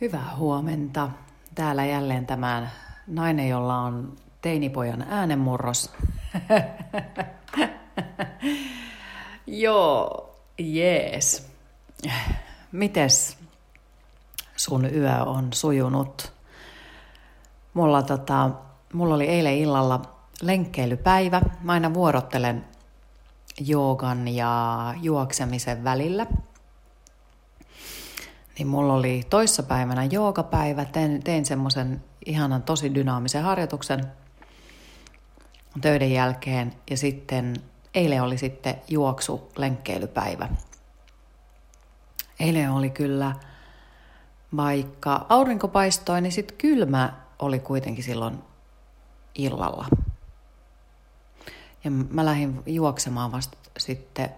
Hyvää huomenta. Täällä jälleen tämä nainen, jolla on teinipojan äänenmurros. Joo, jees. Mites sun yö on sujunut? Mulla, tota, mulla oli eilen illalla lenkkeilypäivä. Mä aina vuorottelen joogan ja juoksemisen välillä – niin mulla oli toissapäivänä joogapäivä, tein, tein semmoisen ihanan tosi dynaamisen harjoituksen töiden jälkeen ja sitten eilen oli sitten juoksu lenkkeilypäivä. Eilen oli kyllä, vaikka aurinko paistoi, niin sitten kylmä oli kuitenkin silloin illalla. Ja mä lähdin juoksemaan vasta sitten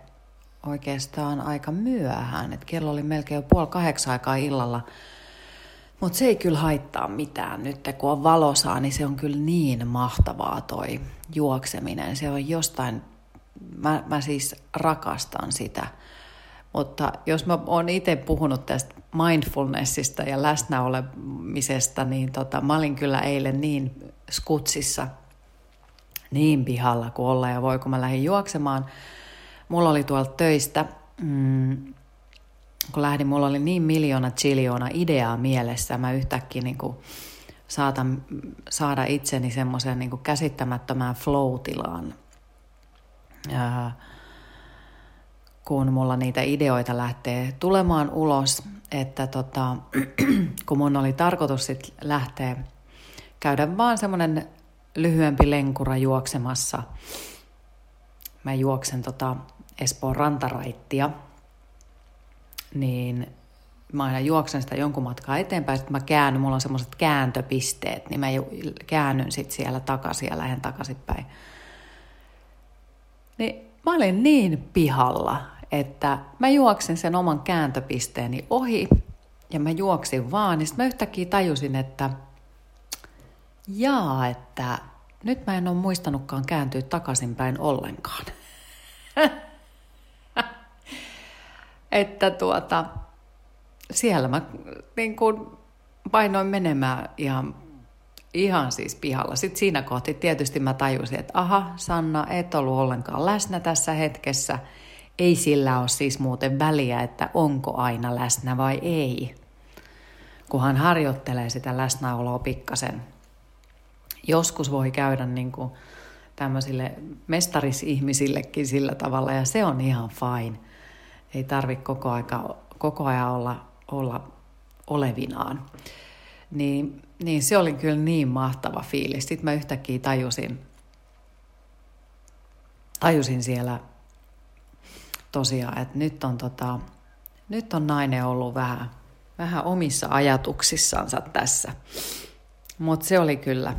oikeastaan aika myöhään. Et kello oli melkein jo puoli kahdeksan aikaa illalla. Mutta se ei kyllä haittaa mitään nyt, kun on valosaa, niin se on kyllä niin mahtavaa toi juokseminen. Se on jostain, mä, mä siis rakastan sitä. Mutta jos mä oon itse puhunut tästä mindfulnessista ja läsnäolemisesta, niin tota, mä olin kyllä eilen niin skutsissa, niin pihalla kuin olla ja voi, kun mä lähdin juoksemaan – mulla oli tuolta töistä, mm, kun lähdin, mulla oli niin miljoona chiljoona ideaa mielessä, mä yhtäkkiä niin kuin saatan saada itseni semmoisen niin käsittämättömään flow-tilaan. Ja, kun mulla niitä ideoita lähtee tulemaan ulos, että tota, kun mun oli tarkoitus sit lähteä käydä vaan semmoinen lyhyempi lenkura juoksemassa. Mä juoksen tota Espoon rantaraittia, niin mä aina juoksen sitä jonkun matkaa eteenpäin, sitten mä käännyn, mulla on semmoiset kääntöpisteet, niin mä käännyn sitten siellä takaisin ja lähden takaisinpäin. Niin mä olin niin pihalla, että mä juoksin sen oman kääntöpisteeni ohi ja mä juoksin vaan, niin sitten mä yhtäkkiä tajusin, että jaa, että nyt mä en ole muistanutkaan kääntyä takaisinpäin ollenkaan. että tuota, siellä mä niin kuin painoin menemään ihan, ihan siis pihalla. Sitten siinä kohti tietysti mä tajusin, että aha, Sanna, et ollut ollenkaan läsnä tässä hetkessä. Ei sillä ole siis muuten väliä, että onko aina läsnä vai ei. Kunhan harjoittelee sitä läsnäoloa pikkasen. Joskus voi käydä niin kuin tämmöisille mestarisihmisillekin sillä tavalla, ja se on ihan fine – ei tarvitse koko, aika, koko ajan olla, olla olevinaan. Niin, niin se oli kyllä niin mahtava fiilis. Sitten mä yhtäkkiä tajusin, tajusin siellä tosiaan, että nyt on, tota, nyt on nainen ollut vähän, vähän omissa ajatuksissansa tässä. Mutta se oli kyllä,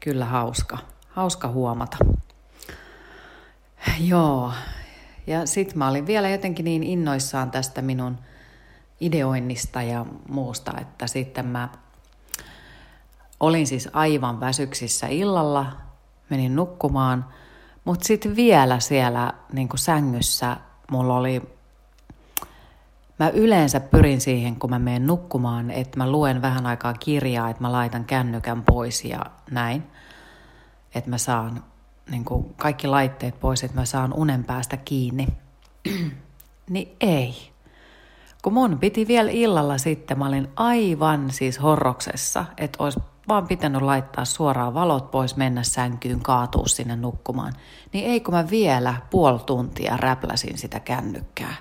kyllä hauska, hauska huomata. Joo, ja sitten mä olin vielä jotenkin niin innoissaan tästä minun ideoinnista ja muusta, että sitten mä olin siis aivan väsyksissä illalla, menin nukkumaan, mutta sitten vielä siellä niin sängyssä mulla oli, mä yleensä pyrin siihen, kun mä menen nukkumaan, että mä luen vähän aikaa kirjaa, että mä laitan kännykän pois ja näin, että mä saan niin kuin kaikki laitteet pois, että mä saan unen päästä kiinni. niin ei. Kun mun piti vielä illalla sitten, mä olin aivan siis horroksessa, että olisi vaan pitänyt laittaa suoraan valot pois, mennä sänkyyn, kaatua sinne nukkumaan. Niin ei kun mä vielä puoli tuntia räpläsin sitä kännykkää.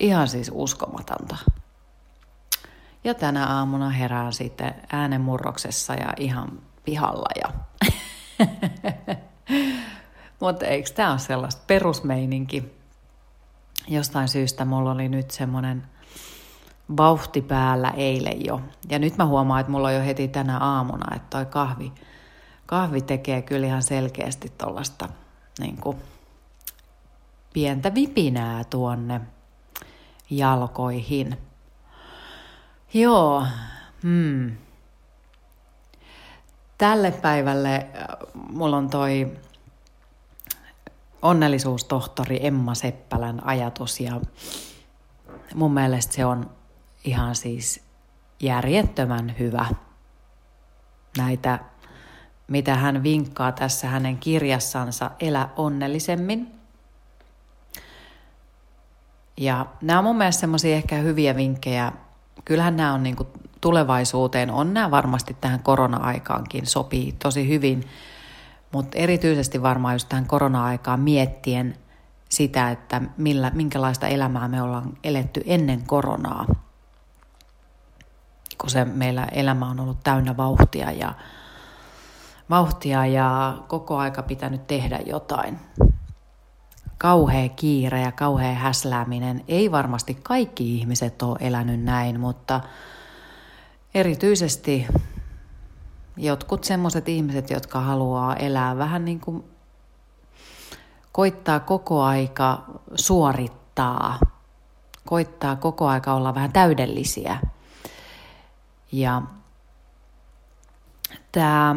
Ihan siis uskomatonta. Ja tänä aamuna herään sitten äänenmurroksessa ja ihan pihalla ja Mutta eikö tämä ole sellaista perusmeininki? Jostain syystä mulla oli nyt semmoinen vauhti päällä eilen jo. Ja nyt mä huomaan, että mulla on jo heti tänä aamuna, että toi kahvi, kahvi tekee kyllä ihan selkeästi tuollaista niin pientä vipinää tuonne jalkoihin. Joo, hmm tälle päivälle äh, mulla on toi onnellisuustohtori Emma Seppälän ajatus ja mun mielestä se on ihan siis järjettömän hyvä. Näitä, mitä hän vinkkaa tässä hänen kirjassansa Elä onnellisemmin. Ja nämä on mun mielestä semmoisia ehkä hyviä vinkkejä. Kyllähän nämä on niin kuin tulevaisuuteen, on nämä varmasti tähän korona-aikaankin, sopii tosi hyvin. Mutta erityisesti varmaan just tähän korona-aikaan miettien sitä, että millä, minkälaista elämää me ollaan eletty ennen koronaa. Kun se meillä elämä on ollut täynnä vauhtia ja, vauhtia ja koko aika pitänyt tehdä jotain. Kauhea kiire ja kauhea häslääminen. Ei varmasti kaikki ihmiset ole elänyt näin, mutta erityisesti jotkut semmoiset ihmiset, jotka haluaa elää vähän niin kuin koittaa koko aika suorittaa, koittaa koko aika olla vähän täydellisiä. Ja tämä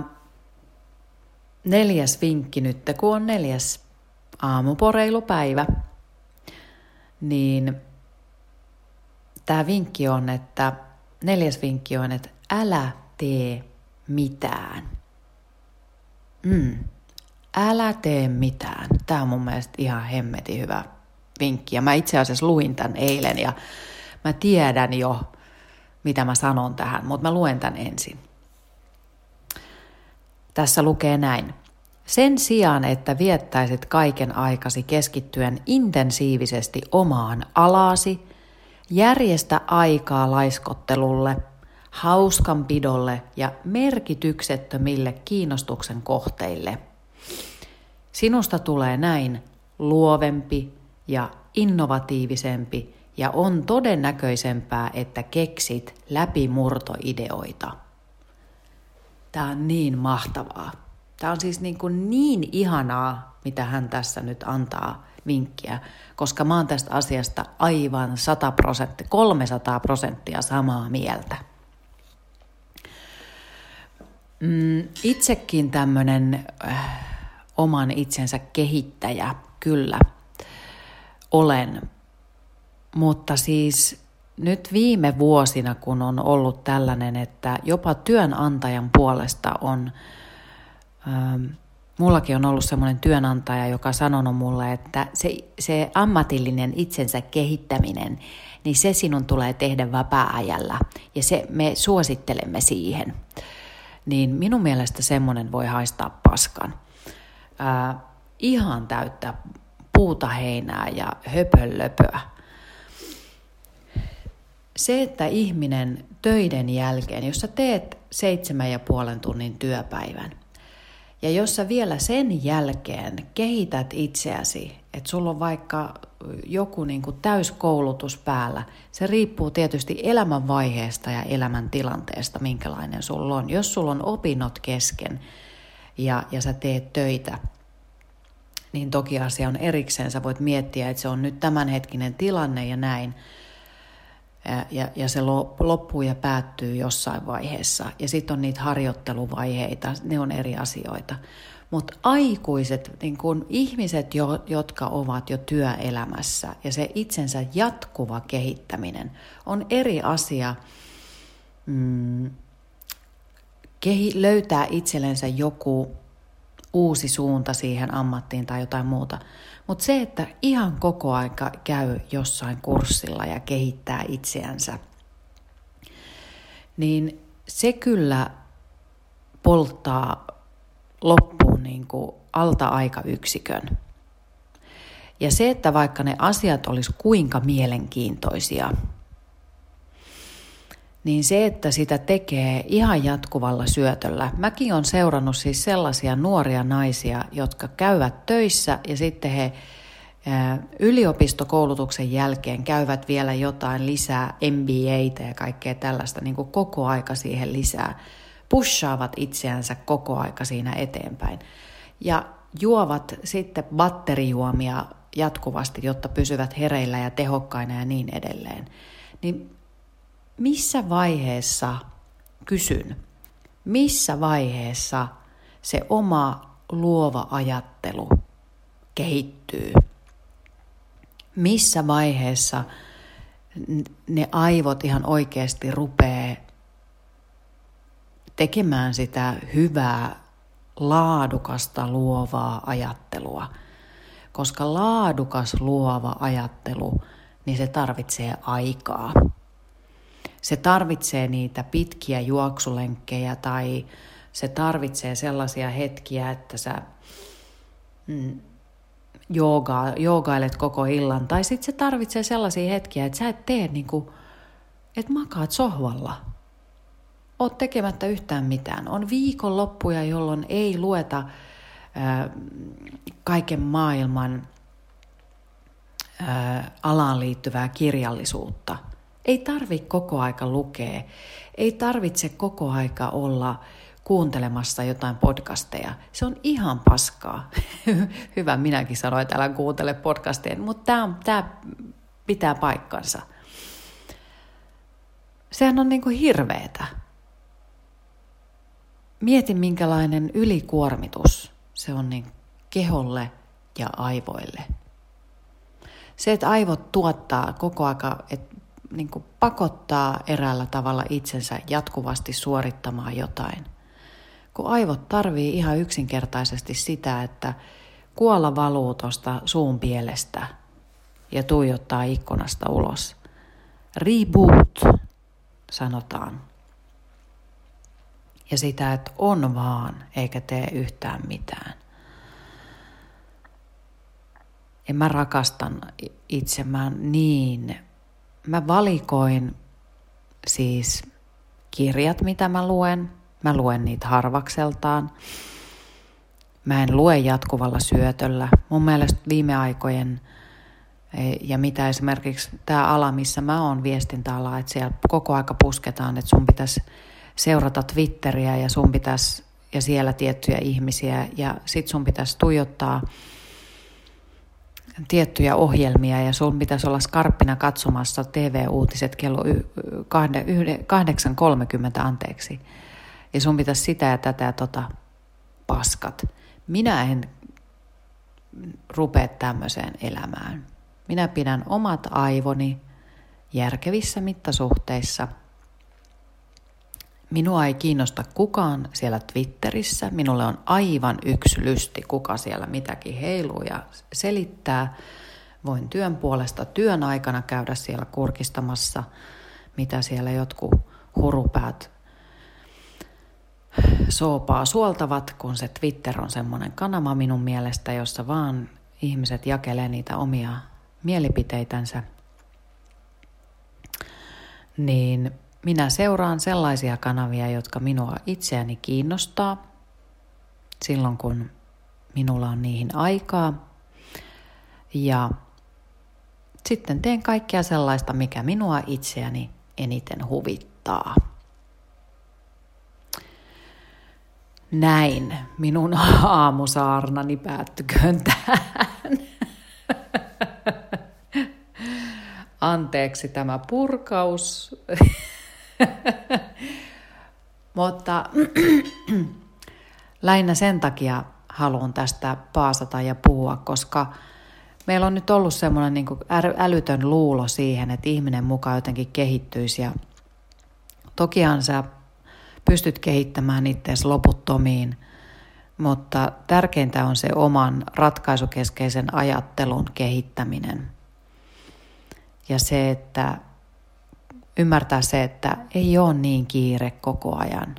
neljäs vinkki nyt, kun on neljäs aamuporeilupäivä, niin tämä vinkki on, että neljäs vinkki on, että älä tee mitään. Mm. Älä tee mitään. Tämä on mun mielestä ihan hemmeti hyvä vinkki. Ja mä itse asiassa luin tämän eilen ja mä tiedän jo, mitä mä sanon tähän, mutta mä luen tämän ensin. Tässä lukee näin. Sen sijaan, että viettäisit kaiken aikasi keskittyen intensiivisesti omaan alasi, järjestä aikaa laiskottelulle, hauskanpidolle ja merkityksettömille kiinnostuksen kohteille – Sinusta tulee näin luovempi ja innovatiivisempi ja on todennäköisempää, että keksit läpimurtoideoita. Tämä on niin mahtavaa. Tämä on siis niin, kuin niin ihanaa, mitä hän tässä nyt antaa vinkkiä, koska mä oon tästä asiasta aivan 100 prosenttia, 300 prosenttia samaa mieltä. Mm, itsekin tämmöinen äh, oman itsensä kehittäjä, kyllä, olen. Mutta siis nyt viime vuosina, kun on ollut tällainen, että jopa työnantajan puolesta on, ähm, mullakin on ollut semmoinen työnantaja, joka sanonut mulle, että se, se ammatillinen itsensä kehittäminen, niin se sinun tulee tehdä vapaa-ajalla ja se, me suosittelemme siihen. Niin minun mielestä semmoinen voi haistaa paskan ää, ihan täyttä puuta heinää ja höpönlöpöä. Se, että ihminen töiden jälkeen, jos sä teet seitsemän ja puolen tunnin työpäivän, ja jos sä vielä sen jälkeen kehität itseäsi, että sulla on vaikka joku niin kuin täyskoulutus päällä, se riippuu tietysti elämänvaiheesta ja elämäntilanteesta, minkälainen sulla on. Jos sulla on opinnot kesken, ja, ja sä teet töitä, niin toki asia on erikseen. Sä voit miettiä, että se on nyt tämänhetkinen tilanne ja näin. Ja, ja, se loppuu ja päättyy jossain vaiheessa. Ja sitten on niitä harjoitteluvaiheita, ne on eri asioita. Mutta aikuiset, niin kun ihmiset, jo, jotka ovat jo työelämässä ja se itsensä jatkuva kehittäminen on eri asia mm, kehi, löytää itsellensä joku uusi suunta siihen ammattiin tai jotain muuta. Mutta se, että ihan koko aika käy jossain kurssilla ja kehittää itseänsä, niin se kyllä polttaa loppuun niin kuin alta-aikayksikön. Ja se, että vaikka ne asiat olisi kuinka mielenkiintoisia – niin se, että sitä tekee ihan jatkuvalla syötöllä. Mäkin on seurannut siis sellaisia nuoria naisia, jotka käyvät töissä ja sitten he yliopistokoulutuksen jälkeen käyvät vielä jotain lisää MBAtä ja kaikkea tällaista niin kuin koko aika siihen lisää. Pushaavat itseänsä koko aika siinä eteenpäin. Ja juovat sitten batterijuomia jatkuvasti, jotta pysyvät hereillä ja tehokkaina ja niin edelleen. Niin missä vaiheessa, kysyn, missä vaiheessa se oma luova ajattelu kehittyy? Missä vaiheessa ne aivot ihan oikeasti rupeaa tekemään sitä hyvää, laadukasta, luovaa ajattelua. Koska laadukas, luova ajattelu, niin se tarvitsee aikaa. Se tarvitsee niitä pitkiä juoksulenkkejä tai se tarvitsee sellaisia hetkiä, että sä mm, jooga, joogailet koko illan. Tai sitten se tarvitsee sellaisia hetkiä, että sä et tee kuin, että makaat sohvalla. Oot tekemättä yhtään mitään. On viikonloppuja, jolloin ei lueta ää, kaiken maailman ää, alaan liittyvää kirjallisuutta. Ei tarvi koko aika lukea. Ei tarvitse koko aika olla kuuntelemassa jotain podcasteja. Se on ihan paskaa. Hyvä, minäkin sanoin, että älä kuuntele podcasteja, mutta tämä, pitää paikkansa. Sehän on niin kuin hirveetä. Mieti, minkälainen ylikuormitus se on niin keholle ja aivoille. Se, että aivot tuottaa koko aika, että niin pakottaa eräällä tavalla itsensä jatkuvasti suorittamaan jotain kun aivot tarvii ihan yksinkertaisesti sitä, että kuolla valuu tuosta suun pielestä ja tuijottaa ikkunasta ulos. Reboot, sanotaan. Ja sitä, että on vaan, eikä tee yhtään mitään. Ja mä rakastan itse, mä niin, mä valikoin siis kirjat, mitä mä luen – Mä luen niitä harvakseltaan. Mä en lue jatkuvalla syötöllä. Mun mielestä viime aikojen e, ja mitä esimerkiksi tämä ala, missä mä oon viestintäala, että siellä koko aika pusketaan, että sun pitäisi seurata Twitteriä ja sun pitäisi ja siellä tiettyjä ihmisiä ja sit sun pitäisi tuijottaa tiettyjä ohjelmia ja sun pitäisi olla skarppina katsomassa TV-uutiset kello 8.30 anteeksi ja sun pitäisi sitä ja tätä tota paskat. Minä en rupea tämmöiseen elämään. Minä pidän omat aivoni järkevissä mittasuhteissa. Minua ei kiinnosta kukaan siellä Twitterissä. Minulle on aivan yksi lysti, kuka siellä mitäkin heiluu ja selittää. Voin työn puolesta työn aikana käydä siellä kurkistamassa, mitä siellä jotkut hurupäät soopaa suoltavat, kun se Twitter on semmoinen kanava minun mielestä, jossa vaan ihmiset jakelee niitä omia mielipiteitänsä, niin minä seuraan sellaisia kanavia, jotka minua itseäni kiinnostaa silloin, kun minulla on niihin aikaa. Ja sitten teen kaikkea sellaista, mikä minua itseäni eniten huvittaa. Näin minun aamusaarnani päättyköön tähän. Anteeksi tämä purkaus. Mutta lähinnä sen takia haluan tästä paasata ja puhua, koska meillä on nyt ollut semmoinen niin älytön luulo siihen, että ihminen mukaan jotenkin kehittyisi. Ja tokihan sä pystyt kehittämään itseäsi loputtomiin, mutta tärkeintä on se oman ratkaisukeskeisen ajattelun kehittäminen. Ja se, että ymmärtää se, että ei ole niin kiire koko ajan.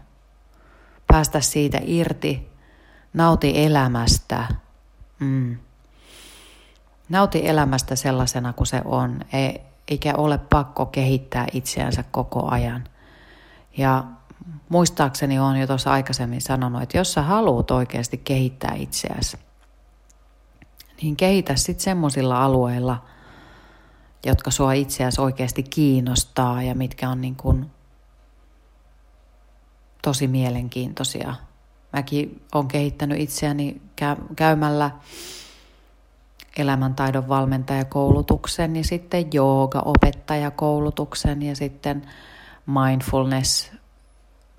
Päästä siitä irti, nauti elämästä. Mm. Nauti elämästä sellaisena kuin se on, eikä ole pakko kehittää itseänsä koko ajan. Ja muistaakseni on jo tuossa aikaisemmin sanonut, että jos sä haluat oikeasti kehittää itseäsi, niin kehitä sitten semmoisilla alueilla, jotka sua itseäsi oikeasti kiinnostaa ja mitkä on niin kuin tosi mielenkiintoisia. Mäkin olen kehittänyt itseäni käymällä elämäntaidon valmentajakoulutuksen ja sitten jooga-opettajakoulutuksen ja sitten mindfulness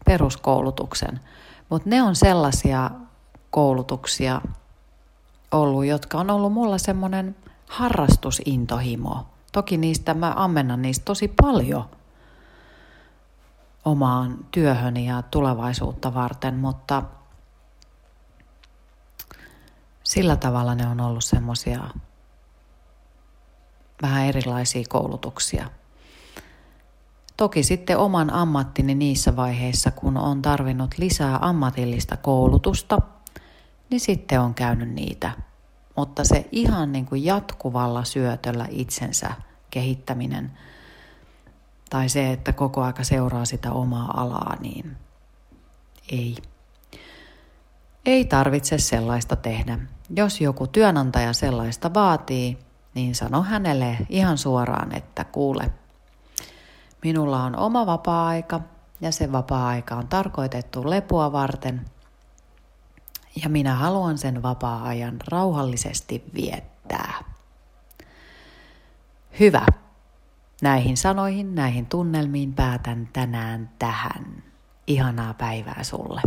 peruskoulutuksen. Mutta ne on sellaisia koulutuksia ollut, jotka on ollut mulla semmoinen harrastusintohimo. Toki niistä mä ammennan niistä tosi paljon omaan työhön ja tulevaisuutta varten, mutta sillä tavalla ne on ollut semmoisia vähän erilaisia koulutuksia. Toki sitten oman ammattini niissä vaiheissa, kun on tarvinnut lisää ammatillista koulutusta, niin sitten on käynyt niitä. Mutta se ihan niin kuin jatkuvalla syötöllä itsensä kehittäminen tai se, että koko aika seuraa sitä omaa alaa, niin ei. Ei tarvitse sellaista tehdä. Jos joku työnantaja sellaista vaatii, niin sano hänelle ihan suoraan, että kuule, minulla on oma vapaa-aika ja se vapaa-aika on tarkoitettu lepoa varten ja minä haluan sen vapaa-ajan rauhallisesti viettää. Hyvä. Näihin sanoihin, näihin tunnelmiin päätän tänään tähän. Ihanaa päivää sulle.